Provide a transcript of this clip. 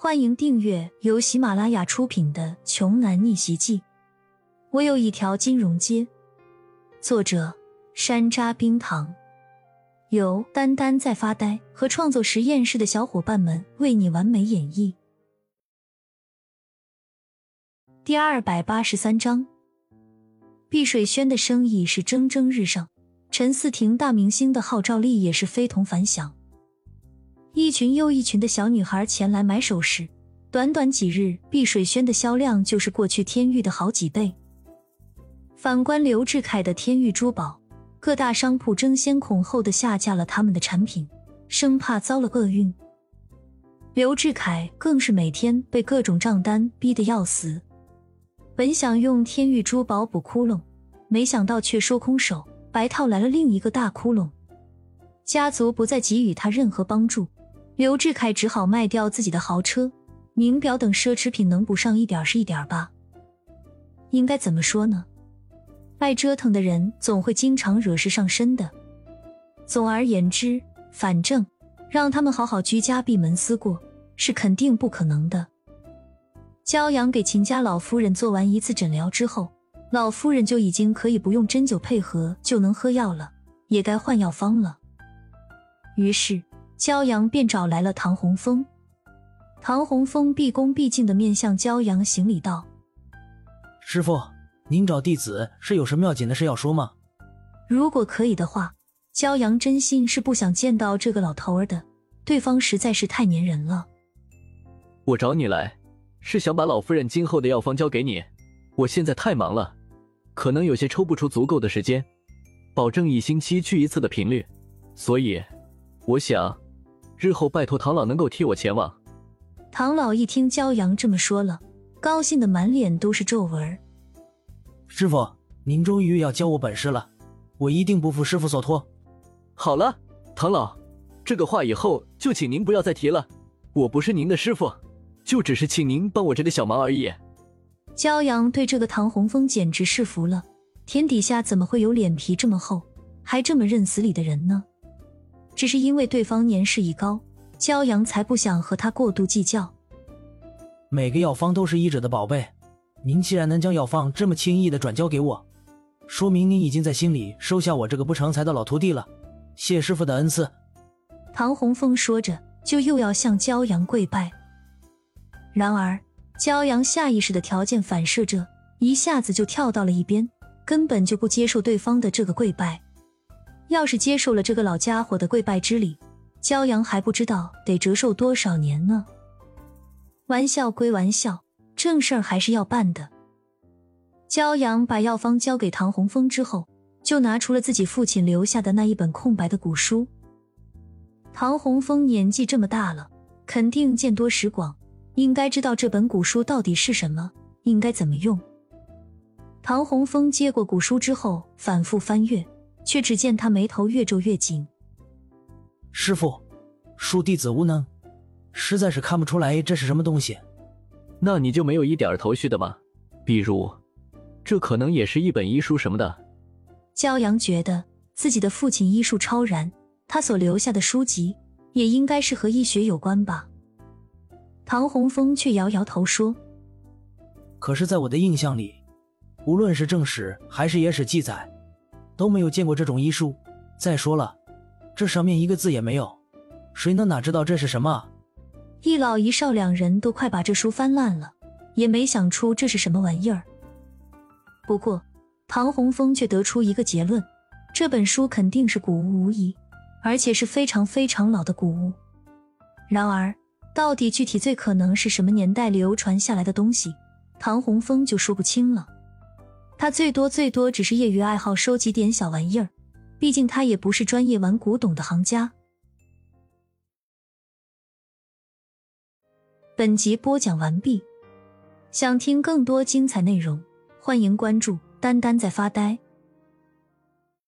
欢迎订阅由喜马拉雅出品的《穷男逆袭记》。我有一条金融街。作者：山楂冰糖，由丹丹在发呆和创作实验室的小伙伴们为你完美演绎。第二百八十三章，碧水轩的生意是蒸蒸日上，陈思婷大明星的号召力也是非同凡响。一群又一群的小女孩前来买首饰，短短几日，碧水轩的销量就是过去天域的好几倍。反观刘志凯的天域珠宝，各大商铺争先恐后的下架了他们的产品，生怕遭了厄运。刘志凯更是每天被各种账单逼得要死，本想用天域珠宝补窟窿，没想到却收空手，白套来了另一个大窟窿。家族不再给予他任何帮助。刘志凯只好卖掉自己的豪车、名表等奢侈品，能补上一点是一点吧。应该怎么说呢？爱折腾的人总会经常惹事上身的。总而言之，反正让他们好好居家闭门思过是肯定不可能的。骄阳给秦家老夫人做完一次诊疗之后，老夫人就已经可以不用针灸配合就能喝药了，也该换药方了。于是。焦阳便找来了唐洪峰，唐洪峰毕恭毕敬的面向骄阳行礼道：“师傅，您找弟子是有什么要紧的事要说吗？”如果可以的话，骄阳真心是不想见到这个老头儿的，对方实在是太粘人了。我找你来，是想把老夫人今后的药方交给你。我现在太忙了，可能有些抽不出足够的时间，保证一星期去一次的频率，所以我想。日后拜托唐老能够替我前往。唐老一听骄阳这么说了，高兴的满脸都是皱纹。师傅，您终于要教我本事了，我一定不负师傅所托。好了，唐老，这个话以后就请您不要再提了。我不是您的师傅，就只是请您帮我这个小忙而已。骄阳对这个唐洪峰简直是服了，天底下怎么会有脸皮这么厚，还这么认死理的人呢？只是因为对方年事已高，骄阳才不想和他过度计较。每个药方都是医者的宝贝，您既然能将药方这么轻易的转交给我，说明您已经在心里收下我这个不成才的老徒弟了。谢师傅的恩赐。唐洪峰说着，就又要向骄阳跪拜。然而，骄阳下意识的条件反射着，一下子就跳到了一边，根本就不接受对方的这个跪拜。要是接受了这个老家伙的跪拜之礼，焦阳还不知道得折寿多少年呢。玩笑归玩笑，正事儿还是要办的。焦阳把药方交给唐洪峰之后，就拿出了自己父亲留下的那一本空白的古书。唐洪峰年纪这么大了，肯定见多识广，应该知道这本古书到底是什么，应该怎么用。唐洪峰接过古书之后，反复翻阅。却只见他眉头越皱越紧。师傅，恕弟子无能，实在是看不出来这是什么东西。那你就没有一点头绪的吗？比如，这可能也是一本医书什么的。骄阳觉得自己的父亲医术超然，他所留下的书籍也应该是和医学有关吧。唐洪峰却摇摇头说：“可是，在我的印象里，无论是正史还是野史记载。”都没有见过这种医书。再说了，这上面一个字也没有，谁能哪知道这是什么？一老一少两人都快把这书翻烂了，也没想出这是什么玩意儿。不过，唐洪峰却得出一个结论：这本书肯定是古物无疑，而且是非常非常老的古物。然而，到底具体最可能是什么年代流传下来的东西，唐洪峰就说不清了。他最多最多只是业余爱好，收集点小玩意儿。毕竟他也不是专业玩古董的行家。本集播讲完毕，想听更多精彩内容，欢迎关注“丹丹在发呆”。